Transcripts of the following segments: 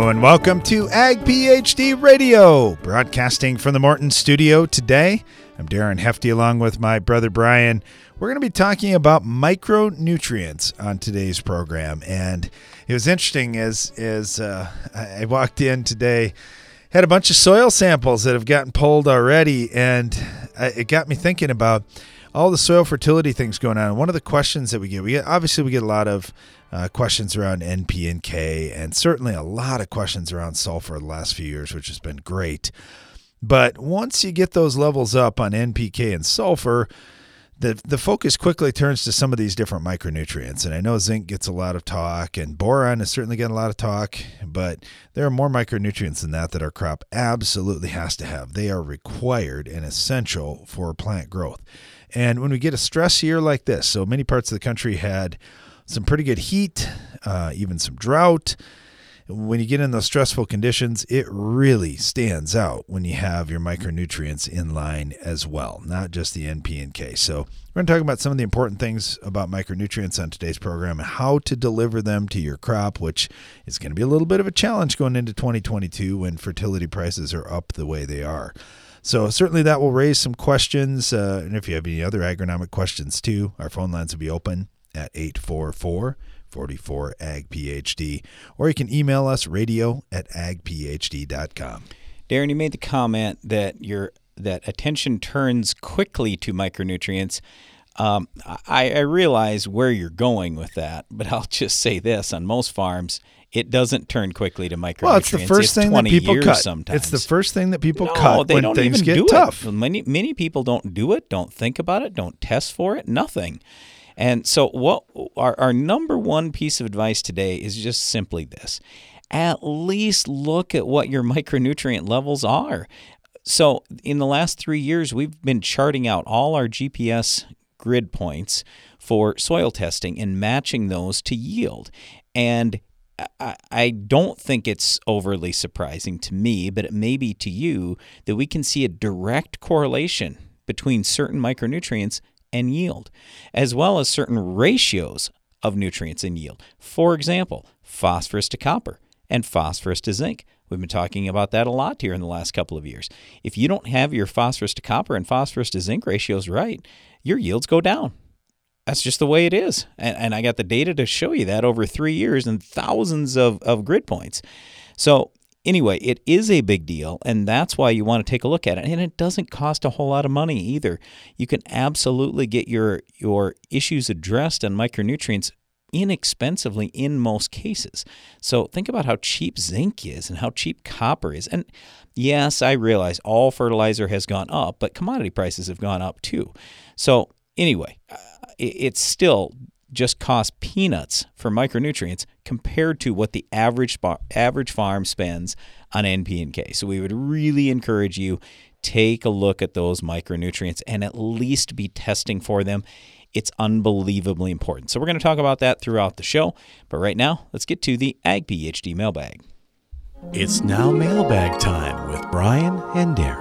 Hello and welcome to Ag PhD Radio, broadcasting from the Morton studio today. I'm Darren Hefty along with my brother Brian. We're going to be talking about micronutrients on today's program. And it was interesting as as uh, I walked in today, had a bunch of soil samples that have gotten pulled already, and it got me thinking about all the soil fertility things going on. one of the questions that we get, we get obviously we get a lot of uh, questions around NP and K, and certainly a lot of questions around sulfur the last few years, which has been great. But once you get those levels up on NPK and sulfur, the the focus quickly turns to some of these different micronutrients. And I know zinc gets a lot of talk, and boron is certainly getting a lot of talk, but there are more micronutrients than that that our crop absolutely has to have. They are required and essential for plant growth. And when we get a stress year like this, so many parts of the country had some pretty good heat, uh, even some drought. When you get in those stressful conditions, it really stands out when you have your micronutrients in line as well, not just the NP and K. So, we're going to talk about some of the important things about micronutrients on today's program and how to deliver them to your crop, which is going to be a little bit of a challenge going into 2022 when fertility prices are up the way they are. So certainly that will raise some questions. Uh, and if you have any other agronomic questions too, our phone lines will be open at 844 44 ag phd or you can email us radio at agphd.com darren you made the comment that your that attention turns quickly to micronutrients um, I, I realize where you're going with that but i'll just say this on most farms it doesn't turn quickly to micronutrients. Well, it's the first it's thing that people cut. Sometimes. It's the first thing that people no, cut they when don't things even get do tough. It. Many many people don't do it, don't think about it, don't test for it, nothing. And so, what our, our number one piece of advice today is just simply this: at least look at what your micronutrient levels are. So, in the last three years, we've been charting out all our GPS grid points for soil testing and matching those to yield. And I, don't think it's overly surprising to me, but it may be to you that we can see a direct correlation between certain micronutrients and yield, as well as certain ratios of nutrients and yield. For example, phosphorus to copper and phosphorus to zinc. We've been talking about that a lot here in the last couple of years. If you don't have your phosphorus to copper and phosphorus to zinc ratios right, your yields go down that's just the way it is. And, and I got the data to show you that over three years and thousands of, of grid points. So, anyway, it is a big deal, and that's why you want to take a look at it. And it doesn't cost a whole lot of money either. You can absolutely get your, your issues addressed on micronutrients inexpensively in most cases. So think about how cheap zinc is and how cheap copper is. And yes, I realize all fertilizer has gone up, but commodity prices have gone up too. So anyway, uh, it's still just costs peanuts for micronutrients compared to what the average average farm spends on NP and K. So we would really encourage you take a look at those micronutrients and at least be testing for them. It's unbelievably important. So we're going to talk about that throughout the show, but right now, let's get to the Ag PhD mailbag. It's now mailbag time with Brian and Darren.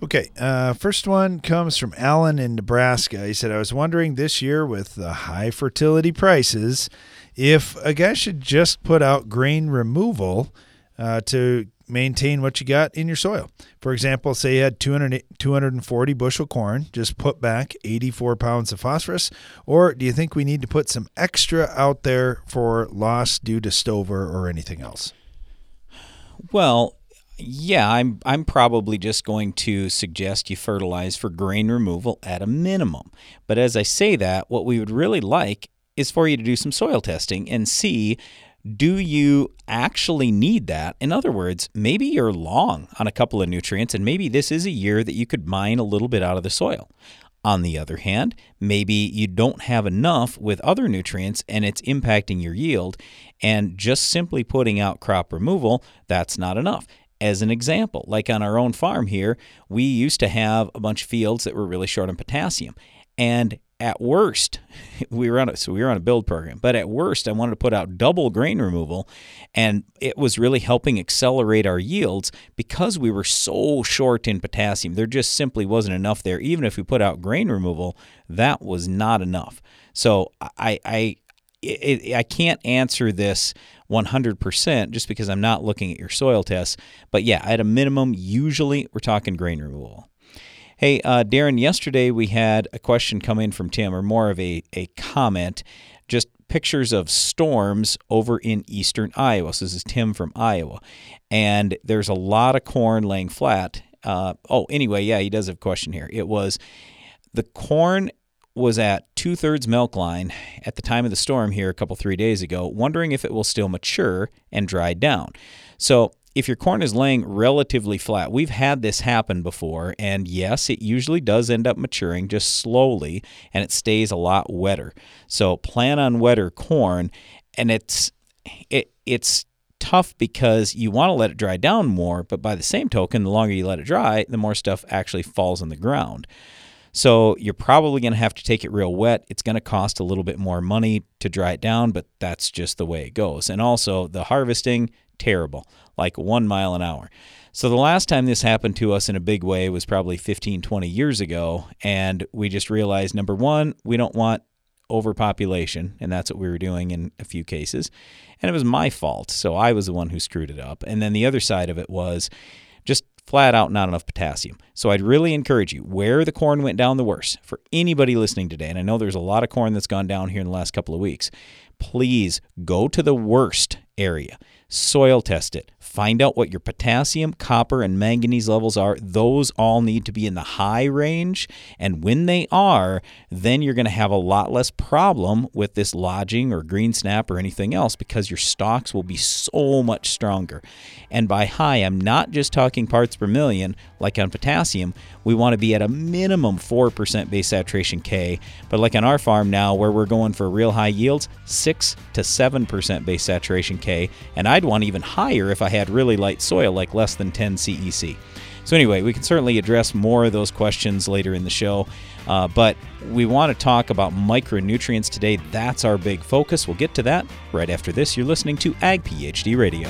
Okay, uh, first one comes from Alan in Nebraska. He said, I was wondering this year with the high fertility prices if a guy should just put out grain removal uh, to maintain what you got in your soil. For example, say you had 200, 240 bushel corn, just put back 84 pounds of phosphorus, or do you think we need to put some extra out there for loss due to stover or anything else? Well, yeah, I'm I'm probably just going to suggest you fertilize for grain removal at a minimum. But as I say that, what we would really like is for you to do some soil testing and see do you actually need that? In other words, maybe you're long on a couple of nutrients and maybe this is a year that you could mine a little bit out of the soil. On the other hand, maybe you don't have enough with other nutrients and it's impacting your yield, and just simply putting out crop removal, that's not enough as an example. Like on our own farm here, we used to have a bunch of fields that were really short on potassium. And at worst, we were on a, so we were on a build program, but at worst, I wanted to put out double grain removal, and it was really helping accelerate our yields because we were so short in potassium. There just simply wasn't enough there. Even if we put out grain removal, that was not enough. So I I I can't answer this 100% just because I'm not looking at your soil tests. But yeah, at a minimum, usually we're talking grain removal. Hey, uh, Darren, yesterday we had a question come in from Tim, or more of a, a comment, just pictures of storms over in eastern Iowa. So this is Tim from Iowa. And there's a lot of corn laying flat. Uh, oh, anyway, yeah, he does have a question here. It was the corn was at two thirds milk line at the time of the storm here a couple, three days ago, wondering if it will still mature and dry down. So if your corn is laying relatively flat, we've had this happen before, and yes, it usually does end up maturing just slowly and it stays a lot wetter. So plan on wetter corn, and it's it it's tough because you want to let it dry down more, but by the same token, the longer you let it dry, the more stuff actually falls on the ground. So you're probably going to have to take it real wet. It's going to cost a little bit more money to dry it down, but that's just the way it goes. And also, the harvesting, terrible like one mile an hour. So the last time this happened to us in a big way was probably 15, 20 years ago. And we just realized number one, we don't want overpopulation. And that's what we were doing in a few cases. And it was my fault. So I was the one who screwed it up. And then the other side of it was flat out not enough potassium. So I'd really encourage you where the corn went down the worst for anybody listening today. And I know there's a lot of corn that's gone down here in the last couple of weeks. Please go to the worst area soil test it. Find out what your potassium, copper, and manganese levels are. Those all need to be in the high range. And when they are, then you're going to have a lot less problem with this lodging or green snap or anything else because your stalks will be so much stronger. And by high, I'm not just talking parts per million like on potassium. We want to be at a minimum 4% base saturation K. But like on our farm now, where we're going for real high yields, 6 to 7% base saturation K. And I'd want even higher if I had really light soil, like less than 10 CEC. So, anyway, we can certainly address more of those questions later in the show. Uh, but we want to talk about micronutrients today. That's our big focus. We'll get to that right after this. You're listening to Ag PhD Radio.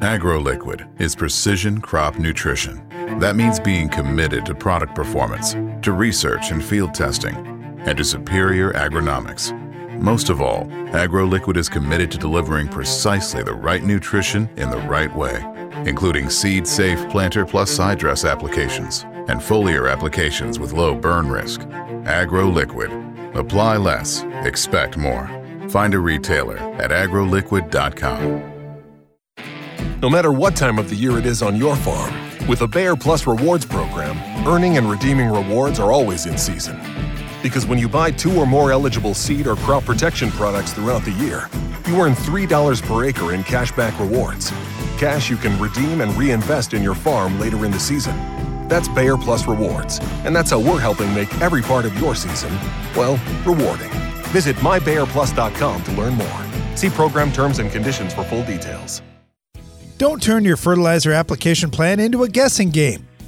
AgroLiquid is precision crop nutrition. That means being committed to product performance, to research and field testing, and to superior agronomics. Most of all, AgroLiquid is committed to delivering precisely the right nutrition in the right way, including seed-safe planter plus side dress applications and foliar applications with low burn risk. AgroLiquid. Apply less, expect more. Find a retailer at agroliquid.com. No matter what time of the year it is on your farm, with the Bayer Plus Rewards program, earning and redeeming rewards are always in season. Because when you buy two or more eligible seed or crop protection products throughout the year, you earn $3 per acre in cashback rewards. Cash you can redeem and reinvest in your farm later in the season. That's Bayer Plus Rewards, and that's how we're helping make every part of your season, well, rewarding. Visit mybayerplus.com to learn more. See program terms and conditions for full details. Don't turn your fertilizer application plan into a guessing game.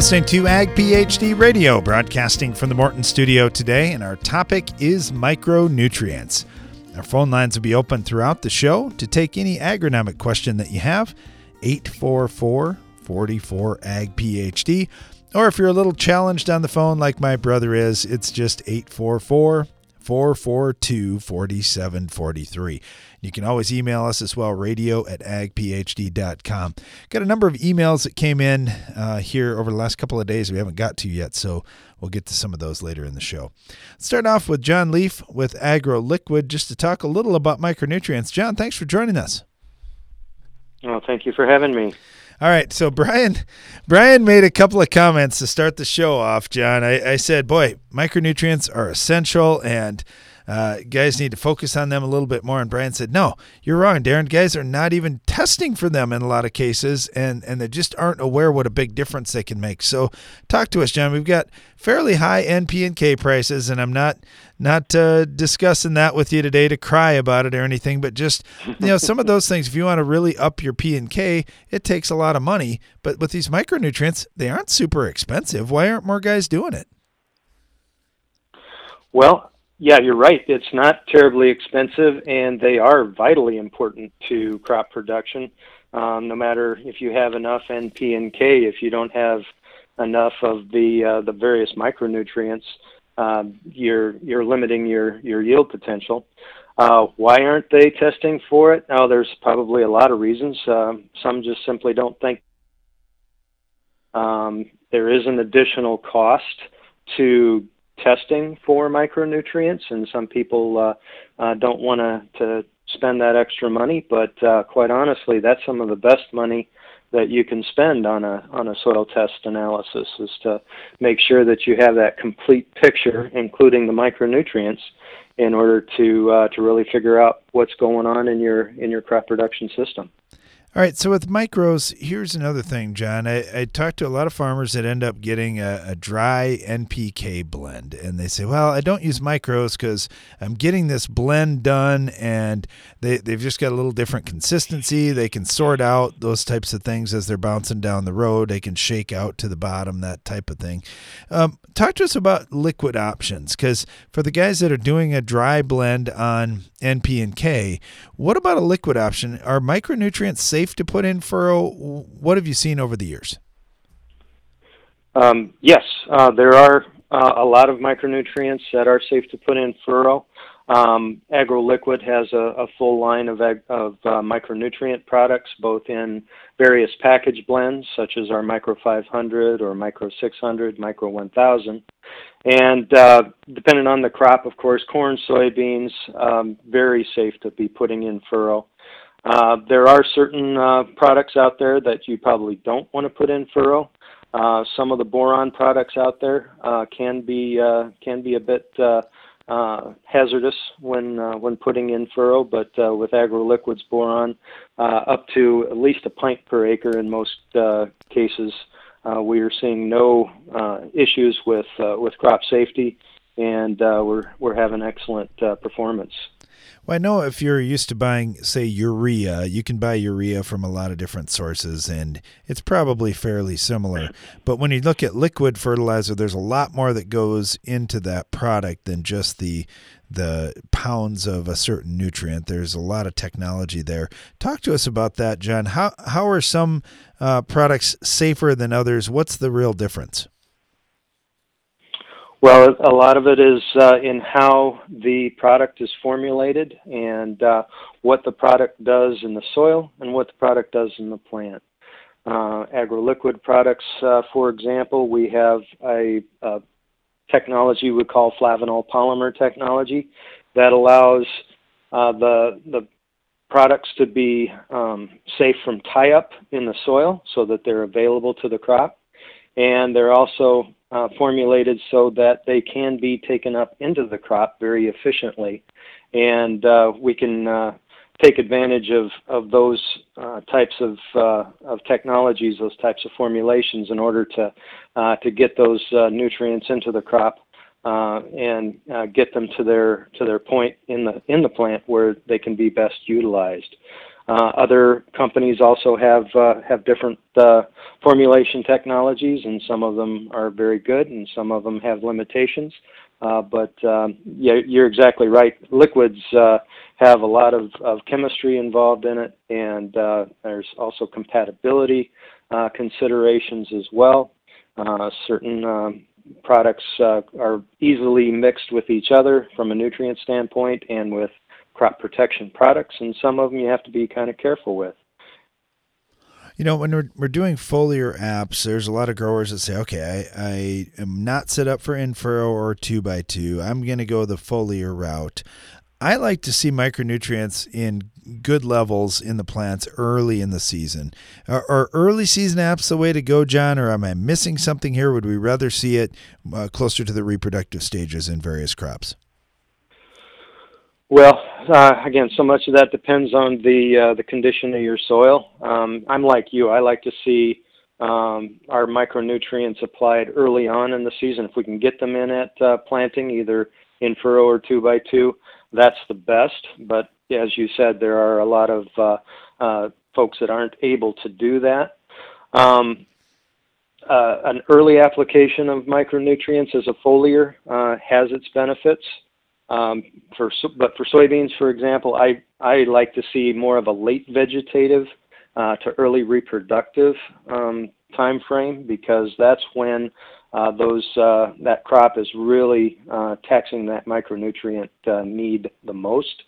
listening to Ag PhD Radio, broadcasting from the Morton studio today, and our topic is micronutrients. Our phone lines will be open throughout the show to take any agronomic question that you have. 844 44 Ag PhD. Or if you're a little challenged on the phone like my brother is, it's just 844 442 4743. You can always email us as well, radio at agphd.com. Got a number of emails that came in uh, here over the last couple of days we haven't got to yet, so we'll get to some of those later in the show. Let's start off with John Leaf with Agro Liquid just to talk a little about micronutrients. John, thanks for joining us. Well, thank you for having me. All right, so Brian, Brian made a couple of comments to start the show off. John, I, I said, "Boy, micronutrients are essential, and uh, guys need to focus on them a little bit more." And Brian said, "No, you're wrong, Darren. Guys are not even testing for them in a lot of cases, and and they just aren't aware what a big difference they can make." So, talk to us, John. We've got fairly high NP and K prices, and I'm not not uh, discussing that with you today to cry about it or anything, but just you know some of those things. If you want to really up your P and K, it takes a lot of money. But with these micronutrients, they aren't super expensive. Why aren't more guys doing it? Well, yeah, you're right. It's not terribly expensive, and they are vitally important to crop production. Um, no matter if you have enough NP and K, if you don't have enough of the uh, the various micronutrients, uh, you're you're limiting your your yield potential. Uh, why aren't they testing for it? Now, there's probably a lot of reasons. Um, some just simply don't think. Um, there is an additional cost to testing for micronutrients, and some people uh, uh, don't want to spend that extra money. But uh, quite honestly, that's some of the best money that you can spend on a on a soil test analysis is to make sure that you have that complete picture, including the micronutrients, in order to uh, to really figure out what's going on in your in your crop production system. All right, so with micros, here's another thing, John. I, I talked to a lot of farmers that end up getting a, a dry NPK blend, and they say, Well, I don't use micros because I'm getting this blend done, and they, they've just got a little different consistency. They can sort out those types of things as they're bouncing down the road. They can shake out to the bottom, that type of thing. Um, talk to us about liquid options, because for the guys that are doing a dry blend on NP and K, what about a liquid option? Are micronutrients safe? Safe to put in furrow? What have you seen over the years? Um, yes, uh, there are uh, a lot of micronutrients that are safe to put in furrow. Um, AgroLiquid has a, a, full line of, of uh, micronutrient products, both in various package blends, such as our Micro 500 or Micro 600, Micro 1000. And uh, depending on the crop, of course, corn, soybeans, um, very safe to be putting in furrow. Uh, there are certain uh, products out there that you probably don't want to put in furrow. Uh, some of the boron products out there uh, can be uh, can be a bit uh, uh, hazardous when uh, when putting in furrow, but with AgroLiquid's boron, up to at least a pint per acre in most cases, we are seeing no issues with with crop safety, and we're we're having excellent performance. Well, I know if you're used to buying, say, urea, you can buy urea from a lot of different sources, and it's probably fairly similar. But when you look at liquid fertilizer, there's a lot more that goes into that product than just the the pounds of a certain nutrient. There's a lot of technology there. Talk to us about that, John. How how are some uh, products safer than others? What's the real difference? Well, a lot of it is uh, in how the product is formulated and uh, what the product does in the soil and what the product does in the plant. Uh, AgroLiquid products, uh, for example, we have a, a, technology we call flavanol polymer technology that allows uh, the the products to be um, safe from tie up in the soil so that they're available to the crop, and they're also uh, formulated so that they can be taken up into the crop very efficiently. And uh, we can uh, take advantage of, of those uh, types of, uh, of technologies, those types of formulations in order to, uh, to get those nutrients into the crop and get them to their, to their point in the, in the plant where they can be best utilized. Uh, other companies also have uh, have different uh, formulation technologies, and some of them are very good, and some of them have limitations. Uh, but um, yeah, you're exactly right. Liquids uh, have a lot of, of chemistry involved in it, and there's also compatibility considerations as well. certain um, products are easily mixed with each other from a nutrient standpoint and with crop protection products, and some of them you have to be kind of careful with. You know, when we're, we're doing foliar apps, there's a lot of growers that say, okay, I, I am not set up for in furrow or two by two. I'm going to go the foliar route. I like to see micronutrients in good levels in the plants early in the season. Are, are, early season apps the way to go, John, or am I missing something here? Would we rather see it uh, closer to the reproductive stages in various crops? Well, uh, again, so much of that depends on the uh, the condition of your soil. Um, I'm like you. I like to see um, our micronutrients applied early on in the season. If we can get them in at uh, planting, either in furrow or two by two, that's the best. But as you said, there are a lot of uh, uh, folks that aren't able to do that. Um, uh, an early application of micronutrients as a foliar uh, has its benefits. Um, for but for soybeans, for example, I I like to see more of a late vegetative uh, to early reproductive um, time frame because that's when uh, those uh, that crop is really uh, taxing that micronutrient uh, need the most.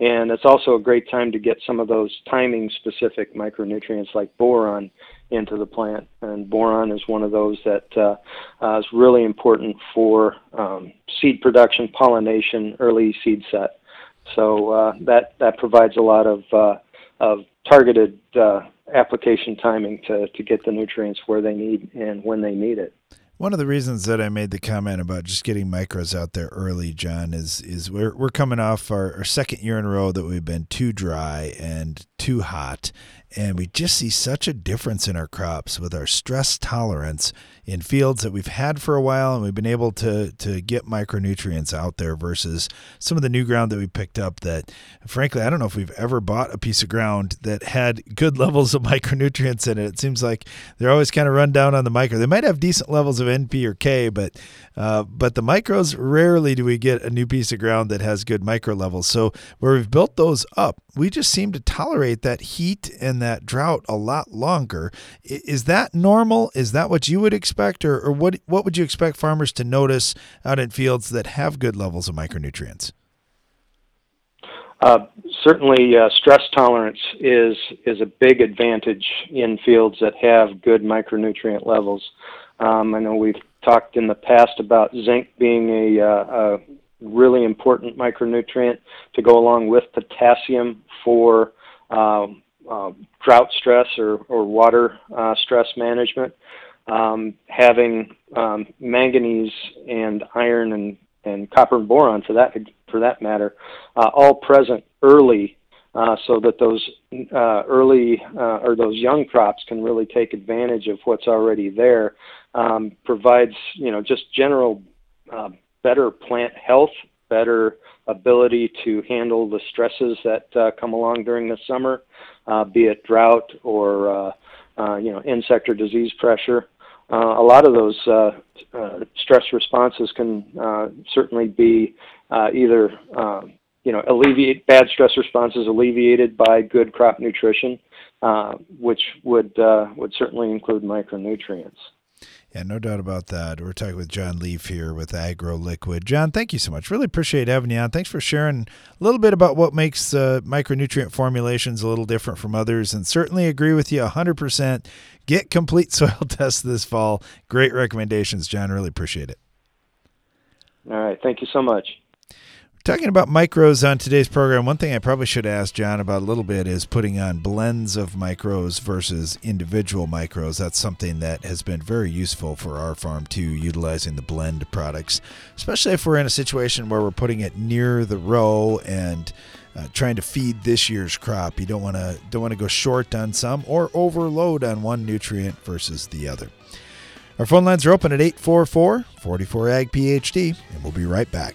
And it's also a great time to get some of those timing specific micronutrients like boron into the plant. And boron is one of those that uh, uh, is really important for um, seed production, pollination, early seed set. So uh, that that provides a lot of uh, of targeted uh, application timing to to get the nutrients where they need and when they need it. One of the reasons that I made the comment about just getting micros out there early, John, is is we're we're coming off our, our second year in a row that we've been too dry and too hot, and we just see such a difference in our crops with our stress tolerance in fields that we've had for a while and we've been able to to get micronutrients out there versus some of the new ground that we picked up that frankly I don't know if we've ever bought a piece of ground that had good levels of micronutrients in it. It seems like they're always kind of run down on the micro. They might have decent levels of NP or K, but uh, but the micros rarely do we get a new piece of ground that has good micro levels. So where we've built those up, we just seem to tolerate that heat and that drought a lot longer. Is that normal? Is that what you would expect, or, or what what would you expect farmers to notice out in fields that have good levels of micronutrients? Uh, certainly, uh, stress tolerance is is a big advantage in fields that have good micronutrient levels. Um, I know we've talked in the past about zinc being a, uh, a really important micronutrient to go along with potassium for um, uh, drought stress or, or water uh, stress management. Um, having um, manganese and iron and, and copper and boron for that for that matter, uh, all present early, uh, so that those uh, early uh, or those young crops can really take advantage of what's already there. Um, provides you know just general better plant health better ability to handle the stresses that uh, come along during the summer, uh, be it drought or uh, uh, you know insect or disease pressure. Uh, a lot of those uh, stress responses can certainly be either uh, you know alleviate bad stress responses alleviated by good crop nutrition, which would would certainly include micronutrients. Yeah, no doubt about that. We're talking with John Leaf here with Agro Liquid. John, thank you so much. Really appreciate having you on. Thanks for sharing a little bit about what makes uh, micronutrient formulations a little different from others, and certainly agree with you 100%. Get complete soil tests this fall. Great recommendations, John. Really appreciate it. All right. Thank you so much. Talking about micros on today's program, one thing I probably should ask John about a little bit is putting on blends of micros versus individual micros. That's something that has been very useful for our farm too, utilizing the blend products, especially if we're in a situation where we're putting it near the row and uh, trying to feed this year's crop. You don't want to don't want to go short on some or overload on one nutrient versus the other. Our phone lines are open at 844 44 AG PhD, and we'll be right back.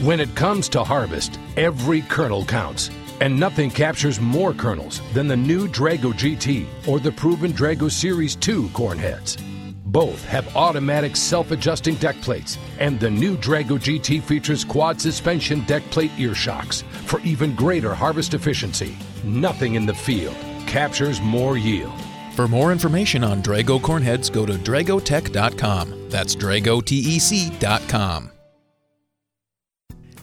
When it comes to harvest, every kernel counts. And nothing captures more kernels than the new Drago GT or the proven Drago Series 2 corn heads. Both have automatic self adjusting deck plates, and the new Drago GT features quad suspension deck plate ear shocks for even greater harvest efficiency. Nothing in the field captures more yield. For more information on Drago cornheads, go to dragotec.com. That's dragotec.com.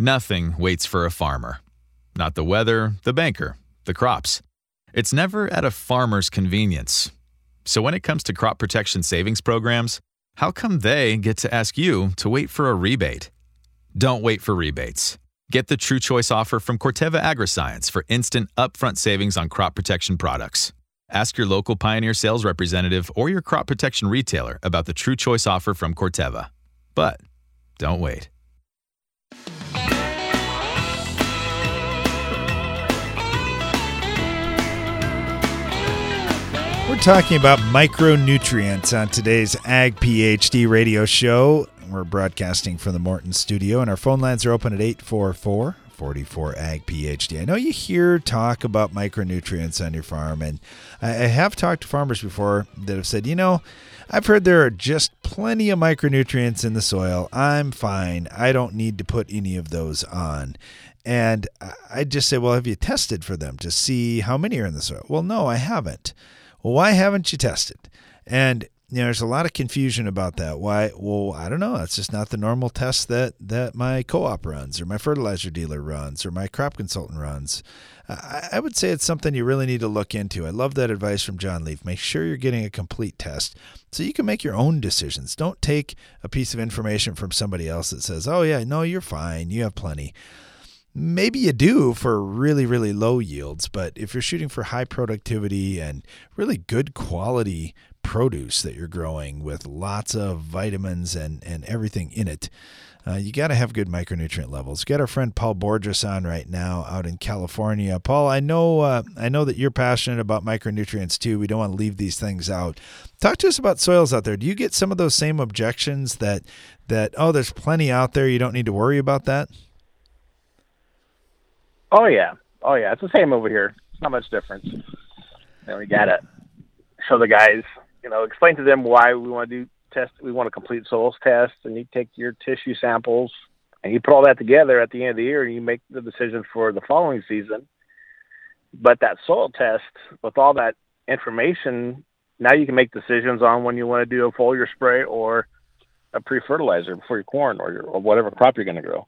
Nothing waits for a farmer. Not the weather, the banker, the crops. It's never at a farmer's convenience. So when it comes to crop protection savings programs, how come they get to ask you to wait for a rebate? Don't wait for rebates. Get the True Choice offer from Corteva Agriscience for instant upfront savings on crop protection products. Ask your local Pioneer sales representative or your crop protection retailer about the True Choice offer from Corteva. But don't wait. We're talking about micronutrients on today's Ag PhD radio show. We're broadcasting from the Morton studio, and our phone lines are open at 844 44 Ag PhD. I know you hear talk about micronutrients on your farm, and I have talked to farmers before that have said, you know, I've heard there are just plenty of micronutrients in the soil. I'm fine. I don't need to put any of those on. And I just say, well, have you tested for them to see how many are in the soil? Well, no, I haven't. Well, why haven't you tested? And you know, there's a lot of confusion about that. Why? Well, I don't know. It's just not the normal test that that my co-op runs, or my fertilizer dealer runs, or my crop consultant runs. I, I would say it's something you really need to look into. I love that advice from John Leaf. Make sure you're getting a complete test so you can make your own decisions. Don't take a piece of information from somebody else that says, "Oh yeah, no, you're fine. You have plenty." Maybe you do for really, really low yields, but if you're shooting for high productivity and really good quality produce that you're growing with lots of vitamins and, and everything in it, uh, you got to have good micronutrient levels. Get our friend Paul Borges on right now out in California. Paul, I know uh, I know that you're passionate about micronutrients too. We don't want to leave these things out. Talk to us about soils out there. Do you get some of those same objections that that oh, there's plenty out there, you don't need to worry about that? Oh yeah, oh yeah, it's the same over here. It's not much difference. Know, we gotta show the guys, you know, explain to them why we want to do test. We want to complete soils test, and you take your tissue samples and you put all that together at the end of the year, and you make the decision for the following season. But that soil test, with all that information, now you can make decisions on when you want to do a foliar spray or a pre-fertilizer for your corn or, your, or whatever crop you're going to grow.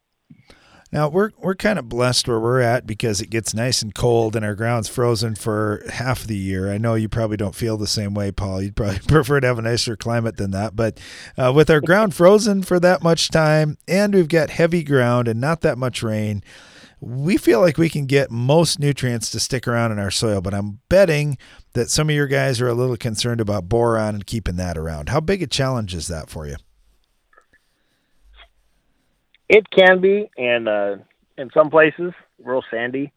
Now we're we're kind of blessed where we're at because it gets nice and cold and our ground's frozen for half the year. I know you probably don't feel the same way, Paul. You'd probably prefer to have a nicer climate than that. But uh, with our ground frozen for that much time and we've got heavy ground and not that much rain, we feel like we can get most nutrients to stick around in our soil. But I'm betting that some of your guys are a little concerned about boron and keeping that around. How big a challenge is that for you? It can be, and uh, in some places, real sandy.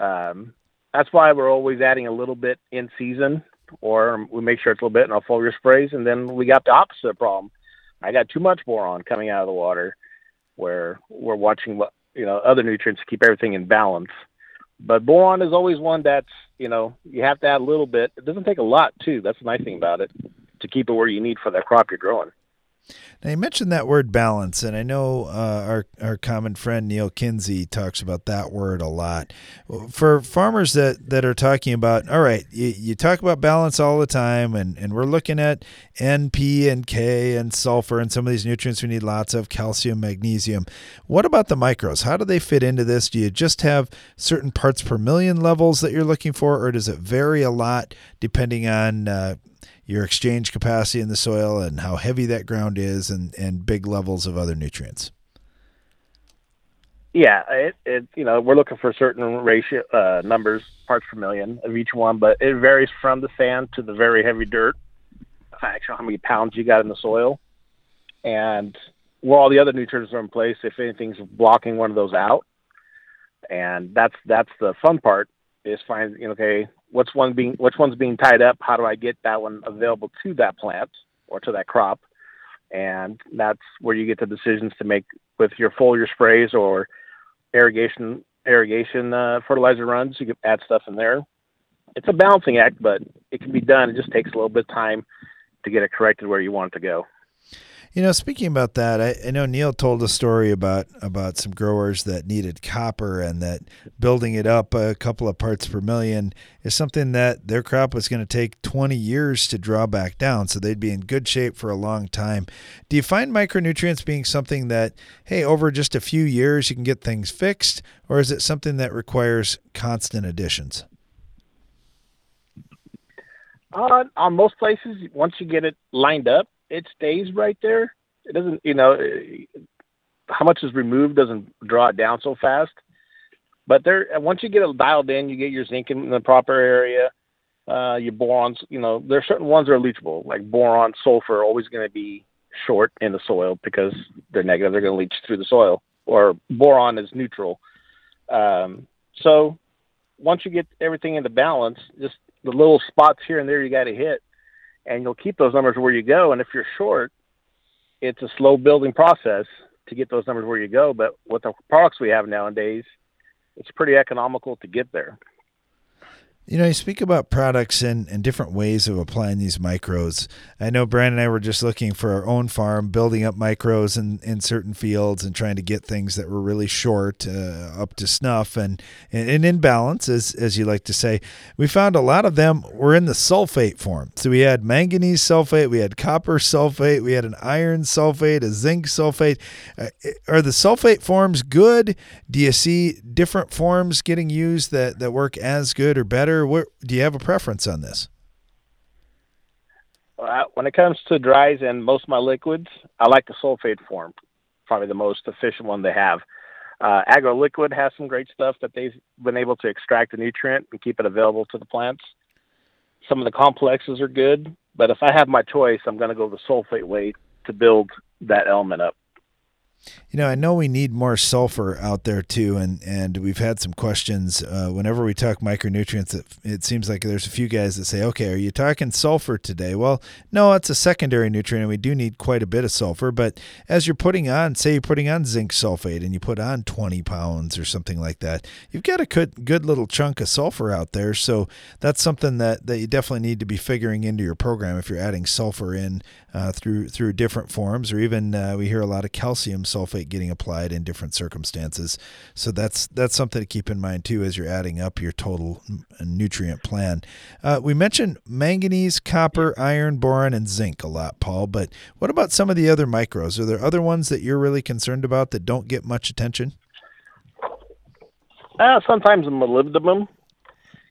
Um, that's why we're always adding a little bit in season, or we make sure it's a little bit in our foliar sprays, and then we got the opposite problem. I got too much boron coming out of the water, where we're watching what you know other nutrients to keep everything in balance. But boron is always one that's you know you have to add a little bit. It doesn't take a lot too. That's the nice thing about it to keep it where you need for that crop you're growing. Now you mentioned that word balance, and I know uh, our our common friend Neal Kinsey talks about that word a lot. For farmers that, that are talking about, all right, you, you talk about balance all the time, and, and we're looking at N, P, and K, and sulfur, and some of these nutrients we need lots of calcium, magnesium. What about the micros? How do they fit into this? Do you just have certain parts per million levels that you're looking for, or does it vary a lot depending on uh, your exchange capacity in the soil and how heavy that ground is and, and big levels of other nutrients. Yeah, it, it you know we're looking for certain ratio uh, numbers parts per million of each one, but it varies from the sand to the very heavy dirt. Actually, how many pounds you got in the soil, and where all the other nutrients are in place. If anything's blocking one of those out, and that's that's the fun part is finding you know okay what's one being which one's being tied up? How do i get that one available to that plant or to that crop? And that's where you get the decisions to make with your foliar sprays or irrigation irrigation uh, fertilizer runs. You can add stuff in there. It's a balancing act but it can be done. It just takes a little bit of time to get it corrected where you want it to go you know, speaking about that, I, I, know Neal told a story about about some growers that needed copper and that building it up a couple of parts per million is something that their crop was going to take 20 years to draw back down. So they'd be in good shape for a long time. Do you find micronutrients being something that, hey, over just a few years you can get things fixed, or is it something that requires constant additions? Uh, on most places, once you get it lined up, it stays right there. It doesn't, you know, how much is removed doesn't draw it down so fast. But there, once you get it dialed in, you get your zinc in the proper area. Uh, your borons, you know, there are certain ones that are leachable, like boron, sulfur, are always going to be short in the soil because they're negative. They're going to leach through the soil. Or boron is neutral. Um, so once you get everything into balance, just the little spots here and there you got to hit and you'll keep those numbers where you go. And if you're short, it's a slow building process to get those numbers where you go. But with the products we have nowadays, it's pretty economical to get there. You know, you speak about products and, and different ways of applying these micros. I know Brian and I were just looking for our own farm, building up micros in, in certain fields and trying to get things that were really short uh, up to snuff and, and in balance, as, as you like to say. We found a lot of them were in the sulfate form. So we had manganese sulfate, we had copper sulfate, we had an iron sulfate, a zinc sulfate. Uh, are the sulfate forms good? Do you see different forms getting used that, that work as good or better? Where, do you have a preference on this? when it comes to dries and most of my liquids, I like the sulfate form, probably the most efficient one they have. Uh, AgroLiquid has some great stuff that they've been able to extract the nutrient and keep it available to the plants. Some of the complexes are good, but if I have my choice, I'm going to go the sulfate way to build that element up. You know, I know we need more sulfur out there too, and and we've had some questions uh, whenever we talk micronutrients. It, it seems like there's a few guys that say, "Okay, are you talking sulfur today?" Well, no, it's a secondary nutrient, and we do need quite a bit of sulfur. But as you're putting on, say, you're putting on zinc sulfate, and you put on 20 pounds or something like that, you've got a good good little chunk of sulfur out there. So that's something that that you definitely need to be figuring into your program if you're adding sulfur in uh, through through different forms, or even uh, we hear a lot of calcium sulfate getting applied in different circumstances. So that's that's something to keep in mind too as you're adding up your total nutrient plan. Uh, we mentioned manganese, copper, iron, boron, and zinc a lot, Paul. But what about some of the other micros? Are there other ones that you're really concerned about that don't get much attention? Uh, sometimes molybdenum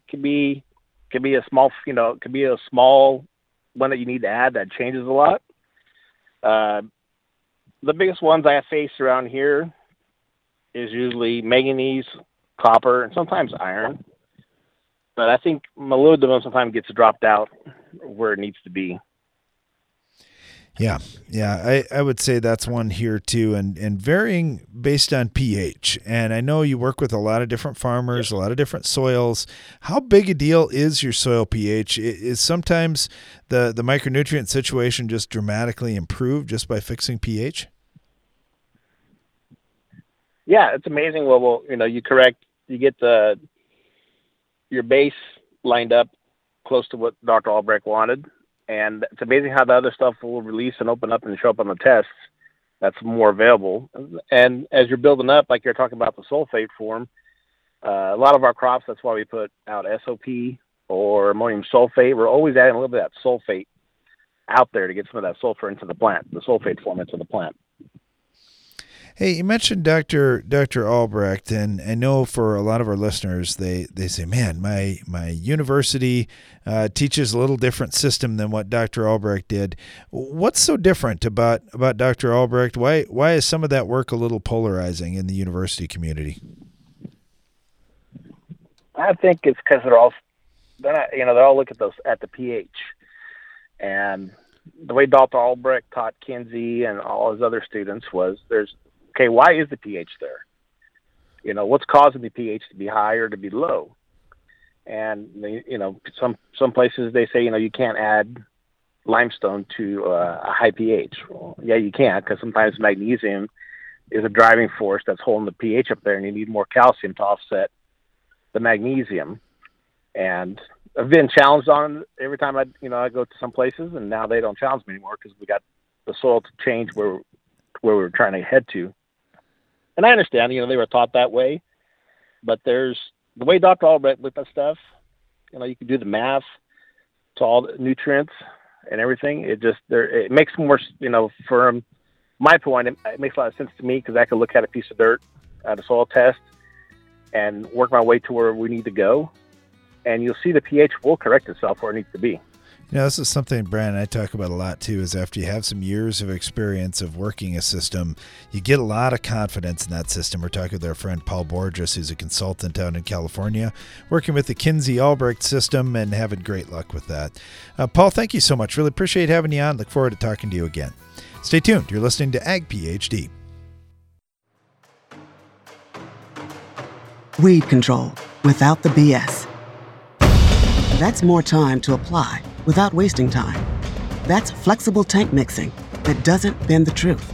can be can be a small, you know, can be a small one that you need to add that changes a lot. Uh, the biggest ones I face around here is usually manganese, copper, and sometimes iron. But I think molybdenum sometimes gets dropped out where it needs to be. Yeah, yeah, I, I would say that's one here too, and and varying based on pH. And I know you work with a lot of different farmers, a lot of different soils. How big a deal is your soil pH? Is sometimes the the micronutrient situation just dramatically improved just by fixing pH? Yeah, it's amazing. Well, well, you know, you correct, you get the your base lined up close to what Dr. Albrecht wanted, and it's amazing how the other stuff will release and open up and show up on the tests. That's more available. And as you're building up, like you're talking about the sulfate form, uh, a lot of our crops, that's why we put out SOP or ammonium sulfate. We're always adding a little bit of that sulfate out there to get some of that sulfur into the plant, the sulfate form into the plant. Hey, you mentioned Dr. Dr. Albrecht, and I know for a lot of our listeners, they, they say, "Man, my my university uh, teaches a little different system than what Dr. Albrecht did." What's so different about about Dr. Albrecht? Why why is some of that work a little polarizing in the university community? I think it's because they're all they're not, you know, they all look at those at the pH, and the way Dr. Albrecht taught Kinsey and all his other students was there's okay, why is the pH there? You know, what's causing the pH to be high or to be low? And you know, some some places they say you know you can't add limestone to uh, a high pH. Well, yeah, you can't because sometimes magnesium is a driving force that's holding the pH up there, and you need more calcium to offset the magnesium. And I've been challenged on every time I, you know, I go to some places, and now they don't challenge me anymore because we got the soil to change where where we are trying to head to and I understand, you know, they were taught that way, but there's the way Dr. Albrecht looked at stuff. You know, you can do the math to all the nutrients and everything. It just there it makes more, you know, from my point, it, it makes a lot of sense to me because I can look at a piece of dirt at a soil test and work my way to where we need to go, and you'll see the pH will correct itself where it needs to be. You know, this is something Brian and I talk about a lot too. Is after you have some years of experience of working a system, you get a lot of confidence in that system. We're talking with our friend Paul Borges, who's a consultant down in California, working with the Kinsey Albrecht system and having great luck with that. Uh, Paul, thank you so much. Really appreciate having you on. Look forward to talking to you again. Stay tuned. You're listening to Ag PhD. Weed control without the BS. That's more time to apply without wasting time. That's flexible tank mixing that doesn't bend the truth.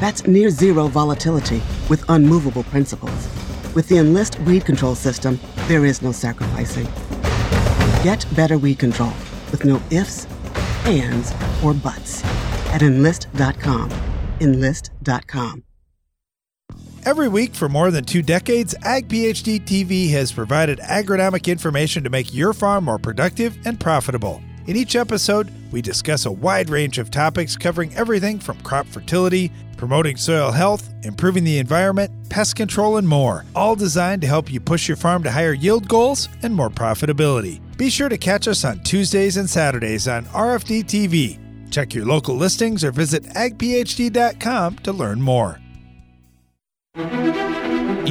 That's near zero volatility with unmovable principles. With the Enlist weed control system, there is no sacrificing. Get better weed control with no ifs, ands, or buts at enlist.com. Enlist.com. Every week for more than two decades, Ag PhD TV has provided agronomic information to make your farm more productive and profitable. In each episode, we discuss a wide range of topics covering everything from crop fertility, promoting soil health, improving the environment, pest control, and more, all designed to help you push your farm to higher yield goals and more profitability. Be sure to catch us on Tuesdays and Saturdays on RFD TV. Check your local listings or visit agphd.com to learn more.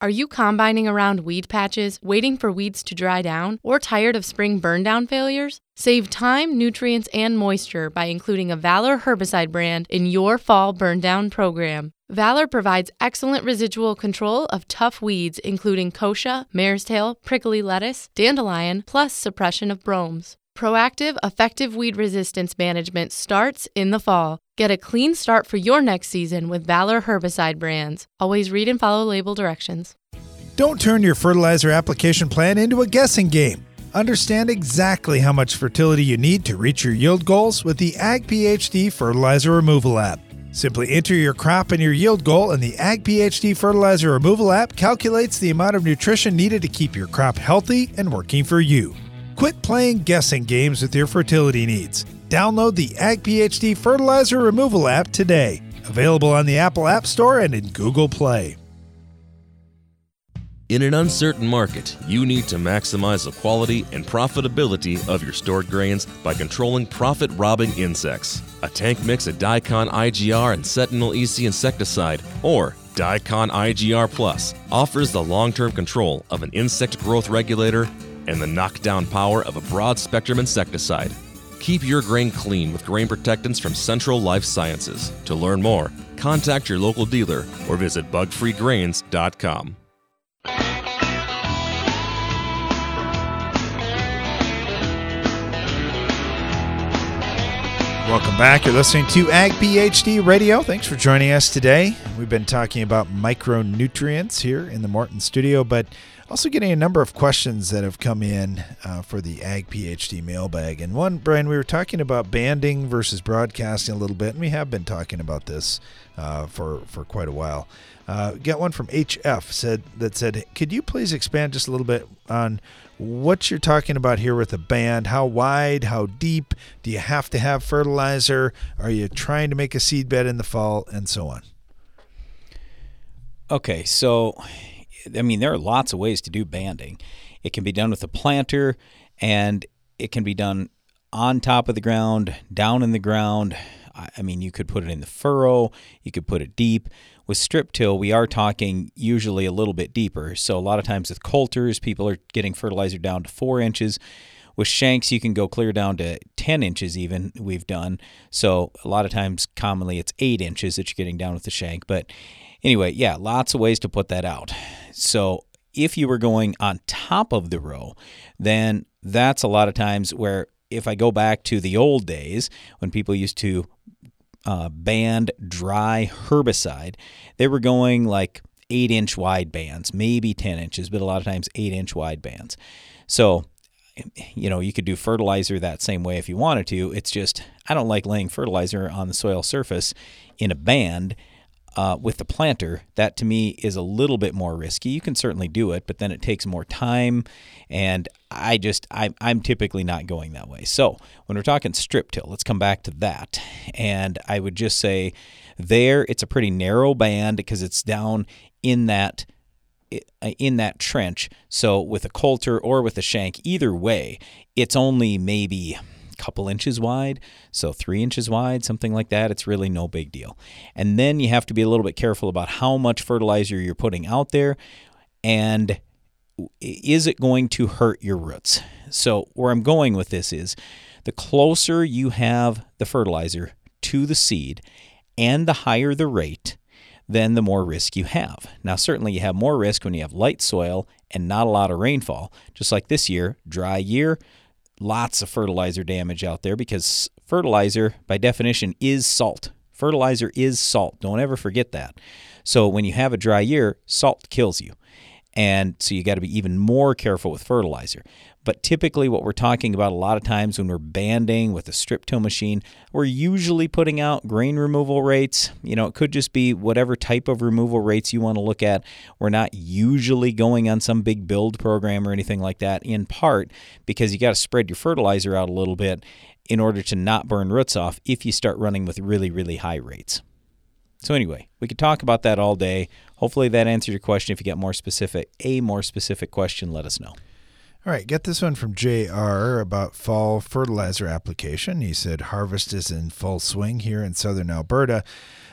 Are you combining around weed patches, waiting for weeds to dry down, or tired of spring burndown failures? Save time, nutrients, and moisture by including a Valor herbicide brand in your fall burndown program. Valor provides excellent residual control of tough weeds, including kochia, mare's tail, prickly lettuce, dandelion, plus suppression of bromes. Proactive, effective weed resistance management starts in the fall. Get a clean start for your next season with Valor herbicide brands. Always read and follow label directions. Don't turn your fertilizer application plan into a guessing game. Understand exactly how much fertility you need to reach your yield goals with the Ag PhD Fertilizer Removal app. Simply enter your crop and your yield goal, and the Ag PhD Fertilizer Removal app calculates the amount of nutrition needed to keep your crop healthy and working for you. Quit playing guessing games with your fertility needs. Download the Ag PhD Fertilizer Removal app today. Available on the Apple App Store and in Google Play. In an uncertain market, you need to maximize the quality and profitability of your stored grains by controlling profit robbing insects. A tank mix of Diacon IGR and Sentinel EC insecticide, or Diacon IGR Plus, offers the long term control of an insect growth regulator and the knockdown power of a broad spectrum insecticide. Keep your grain clean with grain protectants from Central Life Sciences. To learn more, contact your local dealer or visit bugfreegrains.com. Welcome back. You're listening to Ag PhD Radio. Thanks for joining us today. We've been talking about micronutrients here in the Morton studio, but also getting a number of questions that have come in uh, for the Ag PhD mailbag. And one, Brian, we were talking about banding versus broadcasting a little bit, and we have been talking about this uh, for for quite a while. Uh, got one from HF said that said, could you please expand just a little bit on what you're talking about here with a band. How wide, how deep? Do you have to have fertilizer? Are you trying to make a seed bed in the fall, and so on? Okay, so I mean, there are lots of ways to do banding. It can be done with a planter, and it can be done on top of the ground, down in the ground. I mean, you could put it in the furrow, you could put it deep. With strip till, we are talking usually a little bit deeper. So a lot of times with coulters, people are getting fertilizer down to four inches. With shanks, you can go clear down to 10 inches, even we've done. So a lot of times, commonly, it's eight inches that you're getting down with the shank. But anyway, yeah, lots of ways to put that out. So if you were going on top of the row, then that's a lot of times where if I go back to the old days when people used to uh, band dry herbicide, they were going like eight inch wide bands, maybe 10 inches, but a lot of times eight inch wide bands. So, you know, you could do fertilizer that same way if you wanted to. It's just, I don't like laying fertilizer on the soil surface in a band uh, with the planter, that to me is a little bit more risky. You can certainly do it, but then it takes more time, and I just I, I'm typically not going that way. So when we're talking strip till, let's come back to that, and I would just say there it's a pretty narrow band because it's down in that in that trench. So with a coulter or with a shank, either way, it's only maybe couple inches wide, so three inches wide, something like that. It's really no big deal. And then you have to be a little bit careful about how much fertilizer you're putting out there and is it going to hurt your roots? So, where I'm going with this is the closer you have the fertilizer to the seed and the higher the rate, then the more risk you have. Now, certainly you have more risk when you have light soil and not a lot of rainfall. Just like this year, dry year, lots of fertilizer damage out there because fertilizer, by definition, is salt. Fertilizer is salt. Don't ever forget that. So when you have a dry year, salt kills you. And so you got to be even more careful with fertilizer. But typically, what we're talking about a lot of times when we're banding with a strip till machine, we're usually putting out grain removal rates. You know, it could just be whatever type of removal rates you want to look at. We're not usually going on some big build program or anything like that, in part because you got to spread your fertilizer out a little bit in order to not burn roots off if you start running with really, really high rates. So anyway, we could talk about that all day. Hopefully that answered your question. If you get more specific, a more specific question, let us know. All right, get this one from JR about fall fertilizer application. He said harvest is in full swing here in southern Alberta.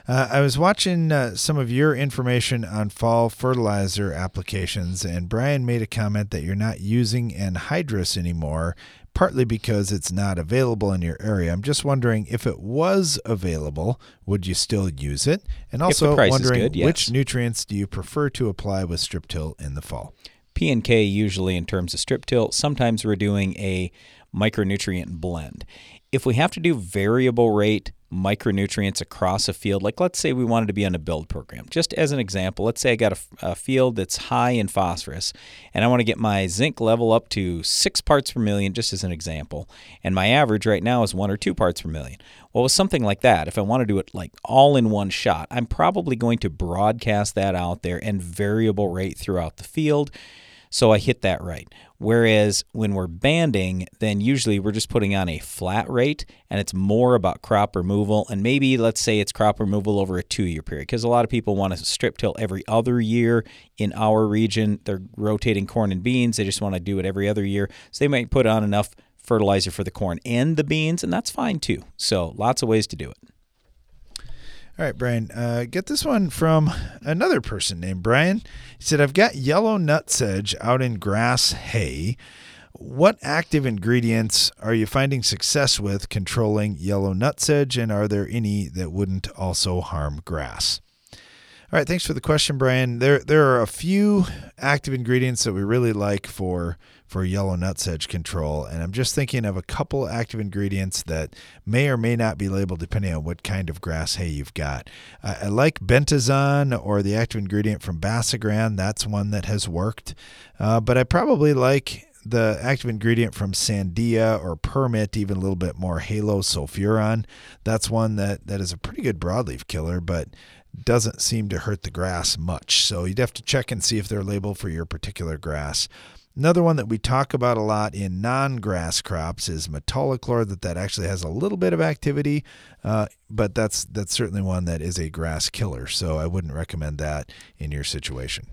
Uh, I was watching uh, some of your information on fall fertilizer applications, and Brian made a comment that you're not using anhydrous anymore, partly because it's not available in your area. I'm just wondering if it was available, would you still use it? And also wondering good, yes. which nutrients do you prefer to apply with strip till in the fall? P and K usually in terms of strip till. Sometimes we're doing a micronutrient blend. If we have to do variable rate micronutrients across a field. Like, let's say we wanted to be on a build program. Just as an example, let's say I got a, a, field that's high in phosphorus and I want to get my zinc level up to six parts per million, just as an example. And my average right now is one or two parts per million. Well, with something like that, if I want to do it like all in one shot, I'm probably going to broadcast that out there and variable rate throughout the field so I hit that right. Whereas when we're banding, then usually we're just putting on a flat rate and it's more about crop removal. And maybe let's say it's crop removal over a two year period because a lot of people want to strip till every other year in our region. They're rotating corn and beans, they just want to do it every other year. So they might put on enough fertilizer for the corn and the beans, and that's fine too. So lots of ways to do it. All right, Brian, uh, get this one from another person named Brian. He said, I've got yellow nutsedge out in grass hay. What active ingredients are you finding success with controlling yellow nutsedge, and are there any that wouldn't also harm grass? All right, thanks for the question, Brian. There, there are a few active ingredients that we really like for for yellow nutsedge control. And I'm just thinking of a couple active ingredients that may or may not be labeled depending on what kind of grass hay you've got. Uh, I like bentazon or the active ingredient from Basagran. That's one that has worked. Uh, but I probably like the active ingredient from Sandea or Permit, even a little bit more halosulfuron. That's one that, that is a pretty good broadleaf killer, but doesn't seem to hurt the grass much. So you'd have to check and see if they're labeled for your particular grass. Another one that we talk about a lot in non-grass crops is metolachlor. That that actually has a little bit of activity, uh, but that's that's certainly one that is a grass killer. So I wouldn't recommend that in your situation.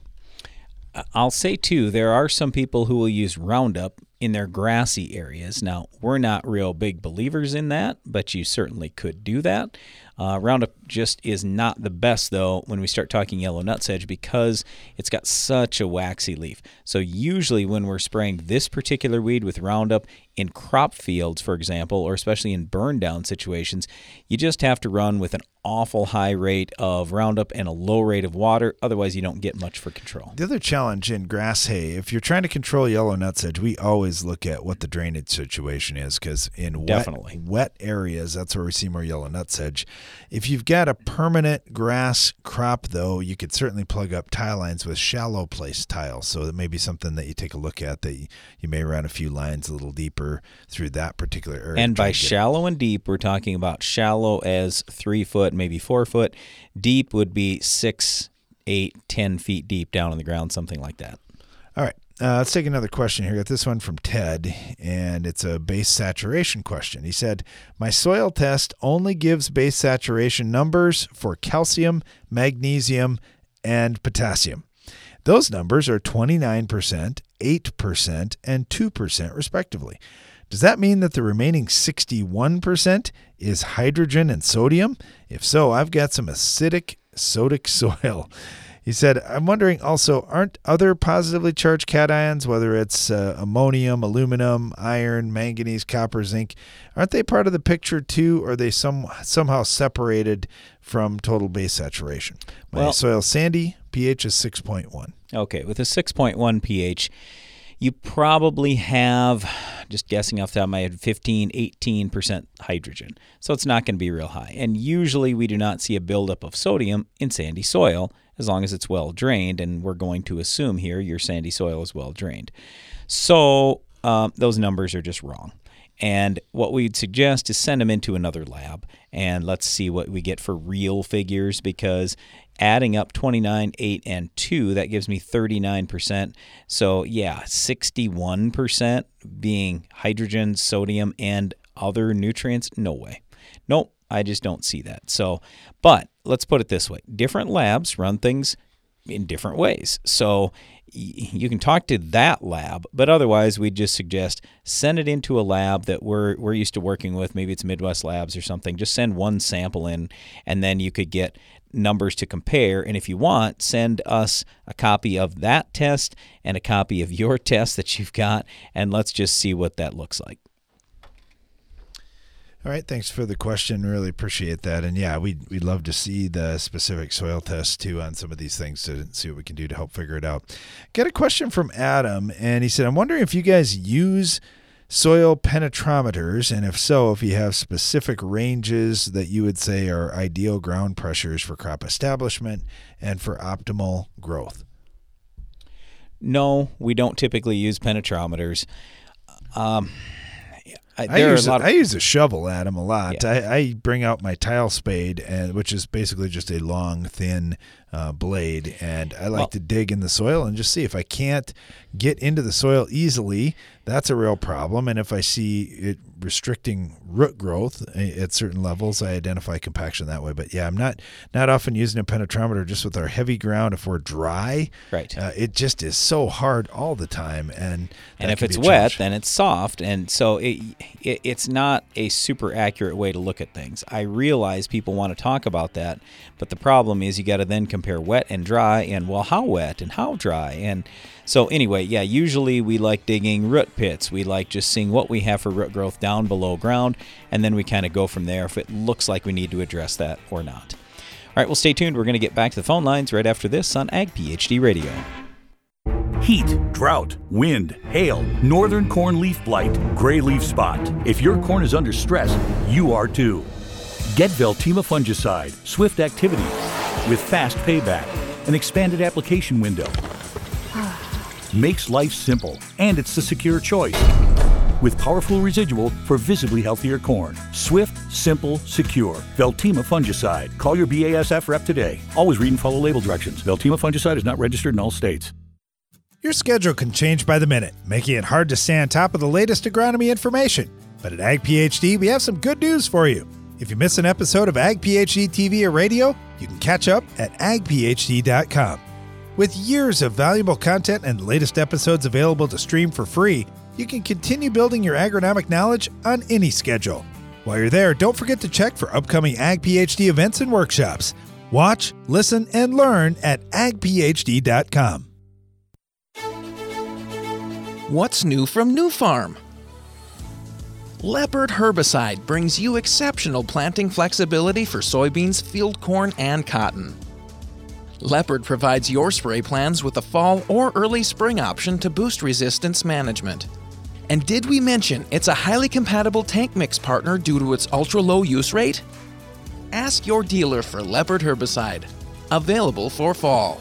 I'll say too, there are some people who will use Roundup in their grassy areas. Now, we're not real big believers in that, but you certainly could do that. Uh, Roundup just is not the best, though, when we start talking yellow nutsedge because it's got such a waxy leaf. So, usually, when we're spraying this particular weed with Roundup in crop fields, for example, or especially in burn down situations, you just have to run with an awful high rate of Roundup and a low rate of water. Otherwise, you don't get much for control. The other challenge in grass hay, if you're trying to control yellow nutsedge, we always look at what the drainage situation is because in Definitely. wet, wet areas, that's where we see more yellow nutsedge. If you've got a permanent grass crop, though, you could certainly plug up tile lines with shallow place tiles. So that may be something that you take a look at that you, you may run a few lines a little deeper through that particular area. And by shallow and deep, we're talking about shallow as three foot, maybe four foot. Deep would be six, eight, ten feet deep down in the ground, something like that. All right. Uh, let's take another question here. Got this one from Ted, and it's a base saturation question. He said, My soil test only gives base saturation numbers for calcium, magnesium, and potassium. Those numbers are 29%, 8%, and 2%, respectively. Does that mean that the remaining 61% is hydrogen and sodium? If so, I've got some acidic, sodic soil. He said, I'm wondering also, aren't other positively charged cations, whether it's uh, ammonium, aluminum, iron, manganese, copper, zinc, aren't they part of the picture too? Or are they some, somehow separated from total base saturation? My Well- soil sandy, pH is 6.1. Okay, with a 6.1 pH, you probably have, just guessing off the top of my head, 15, 18% hydrogen. So it's not going to be real high. And usually we do not see a buildup of sodium in sandy soil as long as it's well drained. And we're going to assume here your sandy soil is well drained. So um, those numbers are just wrong. And what we'd suggest is send them into another lab and let's see what we get for real figures because adding up 29, 8, and 2, that gives me 39%. So, yeah, 61% being hydrogen, sodium, and other nutrients. No way. Nope, I just don't see that. So, but let's put it this way different labs run things in different ways. So you can talk to that lab, but otherwise we'd just suggest send it into a lab that we're we're used to working with. Maybe it's Midwest Labs or something. Just send one sample in, and then you could get numbers to compare. And if you want, send us a copy of that test and a copy of your test that you've got, and let's just see what that looks like. All right, thanks for the question. Really appreciate that. And yeah, we'd, we'd love to see the specific soil tests too on some of these things to see what we can do to help figure it out. Got a question from Adam, and he said, I'm wondering if you guys use soil penetrometers? And if so, if you have specific ranges that you would say are ideal ground pressures for crop establishment and for optimal growth? No, we don't typically use penetrometers. Um, I, I use, a, of, I use a shovel, Adam, a lot. Yeah. I, I, bring out my tile spade, and which is basically just a long, thin uh, blade, and I like well, to dig in the soil and just see if I can't get into the soil easily. That's a real problem, and if I see it restricting root growth at certain levels, I identify compaction that way. But yeah, I'm not not often using a penetrometer just with our heavy ground. If we're dry, right, uh, it just is so hard all the time, and and if it's wet, then it's soft, and so it, it it's not a super accurate way to look at things. I realize people want to talk about that, but the problem is you got to then compare wet and dry, and well, how wet and how dry, and so anyway, yeah, usually we like digging root pits. We like just seeing what we have for root growth down below ground, and then we kind of go from there if it looks like we need to address that or not. All right, well, stay tuned. We're going to get back to the phone lines right after this on Ag PhD Radio. Heat, drought, wind, hail, northern corn leaf blight, gray leaf spot. If your corn is under stress, you are too. Get Veltima fungicide, swift activity, with fast payback, an expanded application window makes life simple, and it's the secure choice. With powerful residual for visibly healthier corn. Swift, simple, secure. Veltima fungicide. Call your BASF rep today. Always read and follow label directions. Veltima fungicide is not registered in all states. Your schedule can change by the minute, making it hard to stay on top of the latest agronomy information. But at Ag PhD, we have some good news for you. If you miss an episode of Ag PhD TV or radio, you can catch up at agphd.com. With years of valuable content and latest episodes available to stream for free, you can continue building your agronomic knowledge on any schedule. While you're there, don't forget to check for upcoming Ag PhD events and workshops. Watch, listen, and learn at agphd.com. What's new from Nufarm? Leopard herbicide brings you exceptional planting flexibility for soybeans, field corn, and cotton. Leopard provides your spray plans with a fall or early spring option to boost resistance management. And did we mention it's a highly compatible tank mix partner due to its ultra low use rate? Ask your dealer for Leopard herbicide. Available for fall.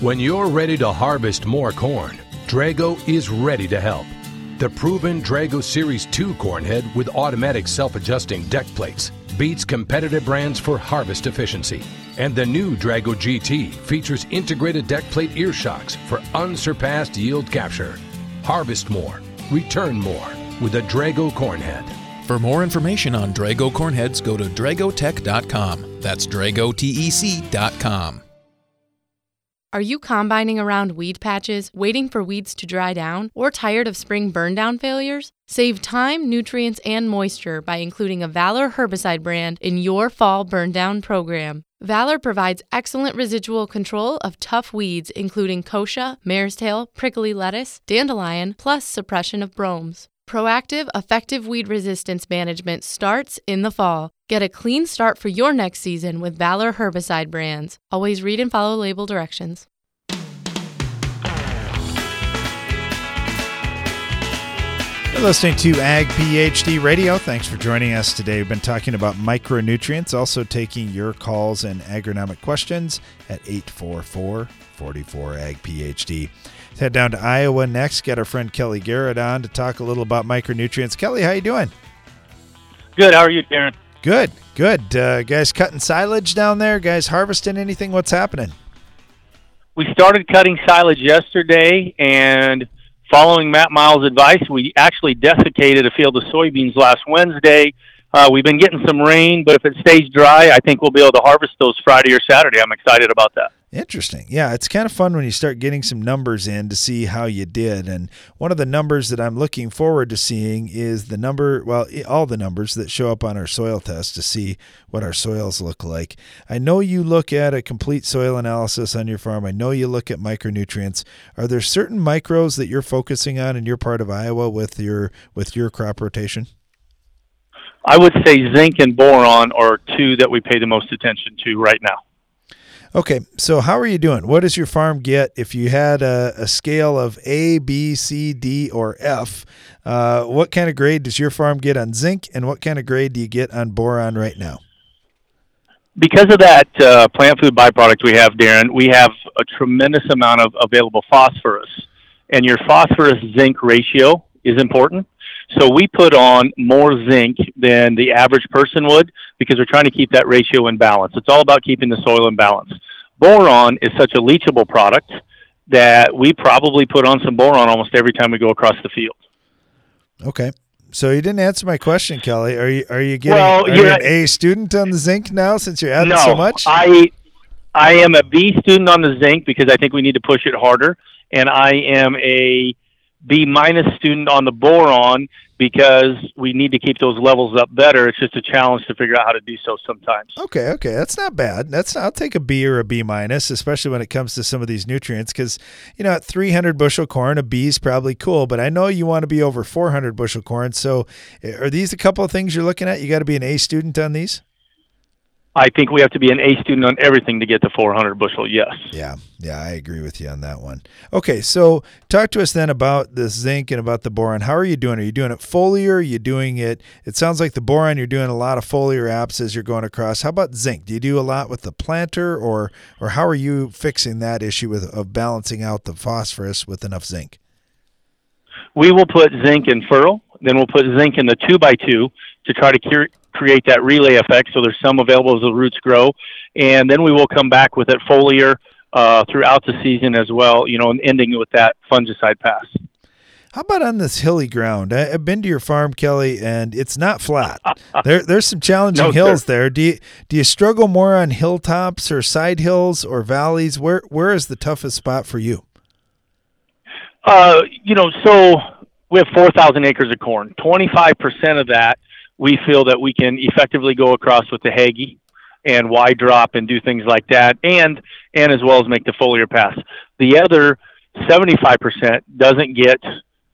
When you're ready to harvest more corn, Drago is ready to help. The proven Drago Series 2 corn head with automatic self-adjusting deck plates beats competitive brands for harvest efficiency. And the new Drago GT features integrated deck plate ear shocks for unsurpassed yield capture. Harvest more, return more with a Drago corn head. For more information on Drago corn heads, go to dragotec.com. That's dragotec.com. Are you combining around weed patches, waiting for weeds to dry down, or tired of spring burndown failures? Save time, nutrients, and moisture by including a Valor herbicide brand in your fall burndown program. Valor provides excellent residual control of tough weeds, including kochia, mare's tail, prickly lettuce, dandelion, plus suppression of bromes. Proactive, effective weed resistance management starts in the fall. Get a clean start for your next season with Valor herbicide brands. Always read and follow label directions. You're listening to Ag PhD Radio. Thanks for joining us today. We've been talking about micronutrients, also taking your calls and agronomic questions at 844 44 Ag PhD. Let's head down to Iowa next. Get our friend Kelly Garrett on to talk a little about micronutrients. Kelly, how you doing? Good. How are you, Darren? Good, good. Uh, guys cutting silage down there? Guys harvesting anything? What's happening? We started cutting silage yesterday, and following Matt Miles' advice, we actually desiccated a field of soybeans last Wednesday. Uh, we've been getting some rain, but if it stays dry, I think we'll be able to harvest those Friday or Saturday. I'm excited about that. Interesting. Yeah, it's kind of fun when you start getting some numbers in to see how you did. And one of the numbers that I'm looking forward to seeing is the number, well, all the numbers that show up on our soil test to see what our soils look like. I know you look at a complete soil analysis on your farm. I know you look at micronutrients. Are there certain micros that you're focusing on in your part of Iowa with your with your crop rotation? I would say zinc and boron are two that we pay the most attention to right now. Okay, so how are you doing? What does your farm get if you had a, a scale of A, B, C, D, or F? Uh, what kind of grade does your farm get on zinc, and what kind of grade do you get on boron right now? Because of that uh, plant food byproduct we have, Darren, we have a tremendous amount of available phosphorus, and your phosphorus zinc ratio is important. So we put on more zinc than the average person would because we're trying to keep that ratio in balance. It's all about keeping the soil in balance. Boron is such a leachable product that we probably put on some boron almost every time we go across the field. Okay. So you didn't answer my question, Kelly. Are you are you getting Well, are you an A student on the zinc now since you're adding no, so much? I I am a B student on the zinc because I think we need to push it harder, and I am a B minus student on the boron because we need to keep those levels up better. It's just a challenge to figure out how to do so sometimes. Okay, okay, that's not bad. That's I'll take a B or a B minus, especially when it comes to some of these nutrients. Because you know, at 300 bushel corn, a B is probably cool. But I know you want to be over 400 bushel corn. So, eh, are these a couple of things you're looking at? You got to be an A student on these. I think we have to be an A student on everything to get to 400 bushel. Yes. Yeah, yeah, I agree with you on that one. Okay, so talk to us then about the zinc and about the boron. How are you doing? Are you doing it foliar? Are you doing it? It sounds like the boron. You're doing a lot of foliar apps as you're going across. How about zinc? Do you do a lot with the planter, or or how are you fixing that issue with of balancing out the phosphorus with enough zinc? We will put zinc in furrow, then we'll put zinc in the two by two to try to cure, create that relay effect. So there's some available as the roots grow, and then we will come back with it foliar uh, throughout the season as well. You know, and ending with that fungicide pass. How about on this hilly ground? I, I've been to your farm, Kelly, and it's not flat. there, there's some challenging No, hills sir. there. Do you do you struggle more on hilltops or side hills or valleys? Where where is the toughest spot for you? Uh, you know, so we have 4,000 acres of corn. 25% of that we feel that we can effectively go across with the Hagie and wide drop and do things like that, and and as well as make the foliar pass. The other 75% doesn't get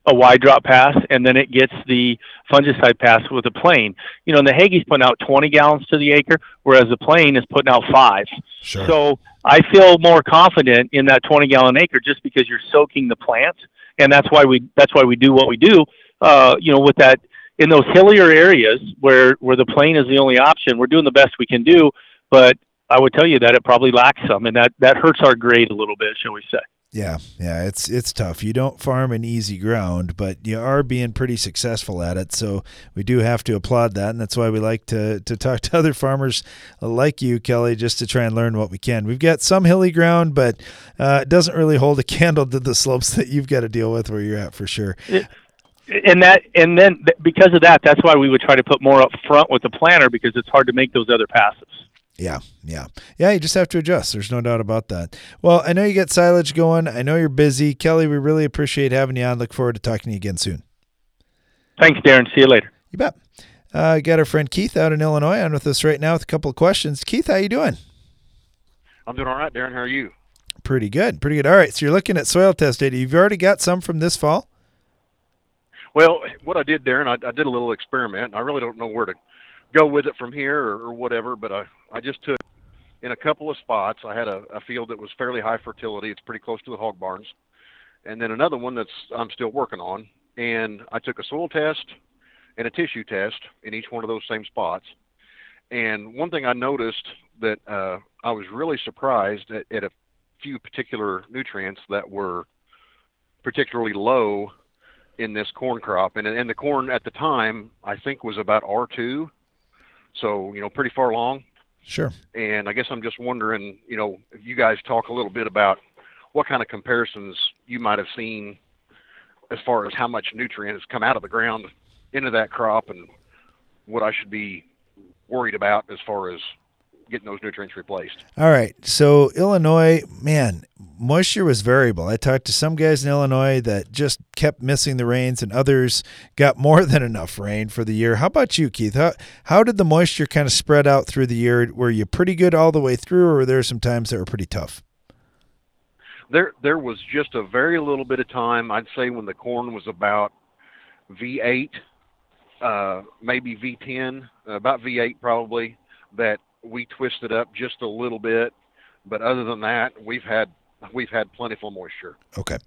a wide drop pass, and then it gets the fungicide pass with a plane. You know, and the Hagie's putting out 20 gallons to the acre, whereas the plane is putting out five. Sure. So I feel more confident in that 20 gallon acre just because you're soaking the plant, and that's why we that's why we do what we do. Uh, you know, with that in those hillier areas where where the plane is the only option, we're doing the best we can do. But I would tell you that it probably lacks some, and that that hurts our grade a little bit, shall we say? Yeah, yeah, it's it's tough. You don't farm in easy ground, but you are being pretty successful at it. So we do have to applaud that, and that's why we like to to talk to other farmers like you, Kelly, just to try and learn what we can. We've got some hilly ground, but uh, it doesn't really hold a candle to the slopes that you've got to deal with where you're at for sure. And that and then because of that that's why we would try to put more up front with the planter because it's hard to make those other passes Yeah, yeah, yeah. You just have to adjust. There's no doubt about that. Well, I know you get silage going. I know you're busy, Kelly. We really appreciate having you on. Look forward to talking to you again soon. thanks darren see you later You bet. Uh, got our friend Keith out in Illinois on with us right now with a couple of questions. Keith, how you doing? I'm doing all right, Darren. How are you? Pretty good, pretty good. All right, so you're looking at soil test data. You've already got some from this fall. Well, what I did, Darren, I, I did a little experiment. I really don't know where to go with it from here or, or whatever, but I, I just took in a couple of spots. I had a, a field that was fairly high fertility. It's pretty close to the hog barns, and then another one that's I'm still working on. And I took a soil test and a tissue test in each one of those same spots. And one thing I noticed that uh, I was really surprised at, at a few particular nutrients that were particularly low in this corn crop. And, and the corn at the time, I think, was about R2. So, you know, pretty far along. Sure. And I guess I'm just wondering, you know, if you guys talk a little bit about what kind of comparisons you might have seen as far as how much nutrient has come out of the ground into that crop and what I should be worried about as far as getting those nutrients replaced. All right. So Illinois, man, moisture was variable. I talked to some guys in Illinois that just kept missing the rains, and others got more than enough rain for the year. How about you, Keith? How how did the moisture kind of spread out through the year? Were you pretty good all the way through, or were there some times that were pretty tough? There there was just a very little bit of time. I'd say when the corn was about V8, uh, maybe V10, about V8 probably. That we twisted up just a little bit, but other than that, we've had we've had plentiful moisture. Okay.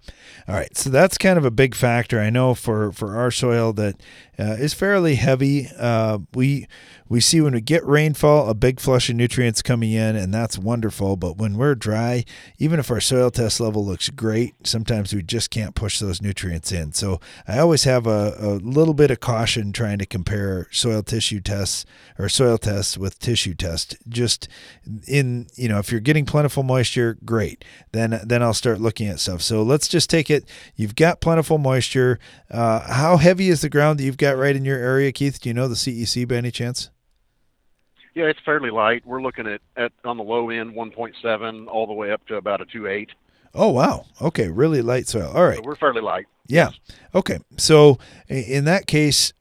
All right. So that's kind of a big factor. I know for, for our soil that uh, is fairly heavy. Uh, we we see when we get rainfall, a big flush of nutrients coming in, and that's wonderful. But when we're dry, even if our soil test level looks great, sometimes we just can't push those nutrients in. So I always have a, a little bit of caution trying to compare soil tissue tests or soil tests with tissue tests. Just in, you know, if you're getting plentiful moisture, great. Then, then I'll start looking at stuff. So let's just take it. You've got plentiful moisture. Uh, how heavy is the ground that you've got right in your area, Keith? Do you know the CEC by any chance? Yeah, it's fairly light. We're looking at, at on the low end 1.7 all the way up to about a 2.8. Oh wow. Okay, really light soil. All right. So we're fairly light. Yeah. Okay. So in that case,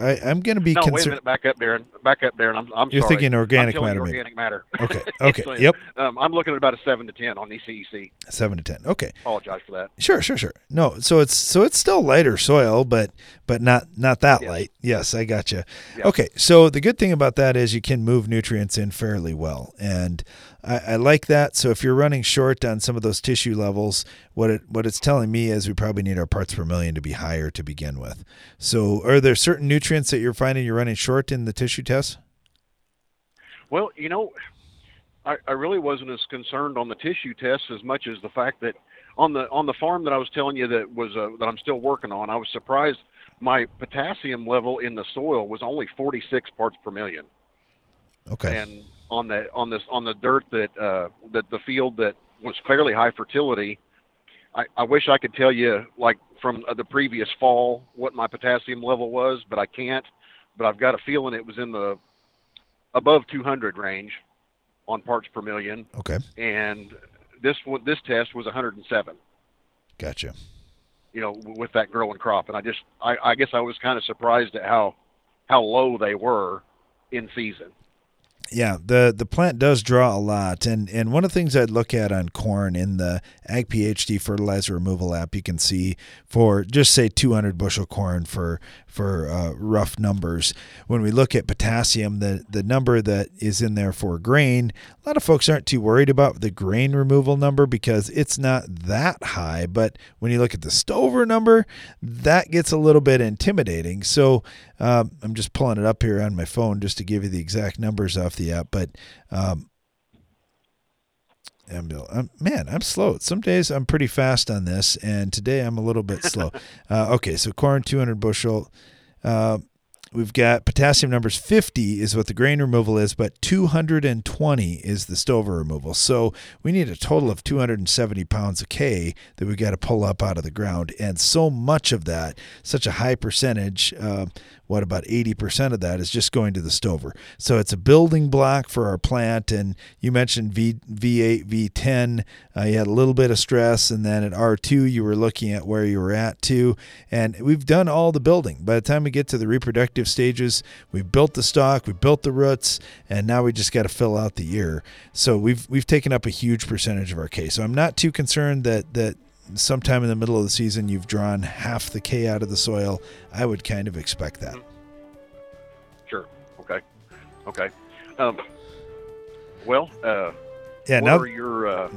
I, am going to be no, concerned. wait a minute. Back up, Darren. Back up, Darren. I'm, I'm You're sorry. thinking organic matter. Organic matter. Okay. Okay. Yep. Um, I'm looking at about a seven to ten on ECEC. Seven to ten. Okay. Apologize for that. Sure, sure, sure. No, so it's so it's still lighter soil, but but not not that light. Yes, I got you. Okay, so the good thing about that is you can move nutrients in fairly well, and I, I like that. So if you're running short on some of those tissue levels, what it what it's telling me is we probably need our parts per million to be higher to begin with. So are there certain nutrients that you're finding you're running short in the tissue tests? Well, you know, I, I really wasn't as concerned on the tissue tests as much as the fact that on the on the farm that I was telling you that was uh, that I'm still working on, I was surprised my potassium level in the soil was only 46 parts per million. Okay. And on the on this on the dirt that uh, that the field that was fairly high fertility, I, I wish I could tell you like from uh, the previous fall what my potassium level was, but I can't. But I've got a feeling it was in the above 200 range on parts per million. Okay. And this one, this test was 107. Gotcha. You know, with that growing crop, and I just, I, I guess I was kind of surprised at how, how low they were in season. Yeah, the the plant does draw a lot, and and one of the things I'd look at on corn in the Ag PhD fertilizer removal app, you can see for just say 200 bushel corn for for uh, rough numbers. When we look at potassium, the the number that is in there for grain, lot of folks aren't too worried about the grain removal number because it's not that high. But when you look at the stover number, that gets a little bit intimidating. So um, I'm just pulling it up here on my phone just to give you the exact numbers off the app. But um, I'm, man, I'm slow. Some days I'm pretty fast on this, and today I'm a little bit slow. Uh, okay, so corn 200 bushel. Uh, we've got potassium numbers 50 is what the grain removal is, but 220 is the stover removal. So we need a total of 270 pounds of K that we got to pull up out of the ground. And so much of that, such a high percentage, uh, what about 80% of that is just going to the stover. So it's a building block for our plant. And you mentioned v, V8, V10, uh, you had a little bit of stress. And then at R2, you were looking at where you were at too. And we've done all the building. By the time we get to the reproductive stages, we built the stock, we built the roots, and now we just got to fill out the year. So we've we've taken up a huge percentage of our K. So I'm not too concerned that that sometime in the middle of the season you've drawn half the K out of the soil. I would kind of expect that. Sure. Okay. Okay. Um, well, uh, Yeah, what now- are your uh,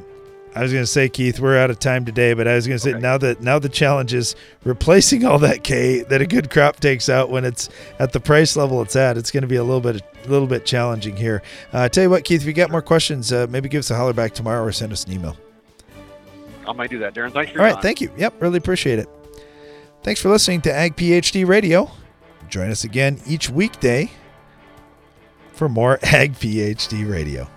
I was going to say, Keith, we're out of time today, but I was going to say now that now the challenge is replacing all that K that a good crop takes out when it's at the price level it's at. It's going to be a little bit a little bit challenging here. Uh, tell you what, Keith, if you got more questions, uh, maybe give us a holler back tomorrow or send us an email. I may do that, Darren. Thanks for All right, time. thank you. Yep, really appreciate it. Thanks for listening to Ag PhD Radio. Join us again each weekday for more Ag PhD Radio.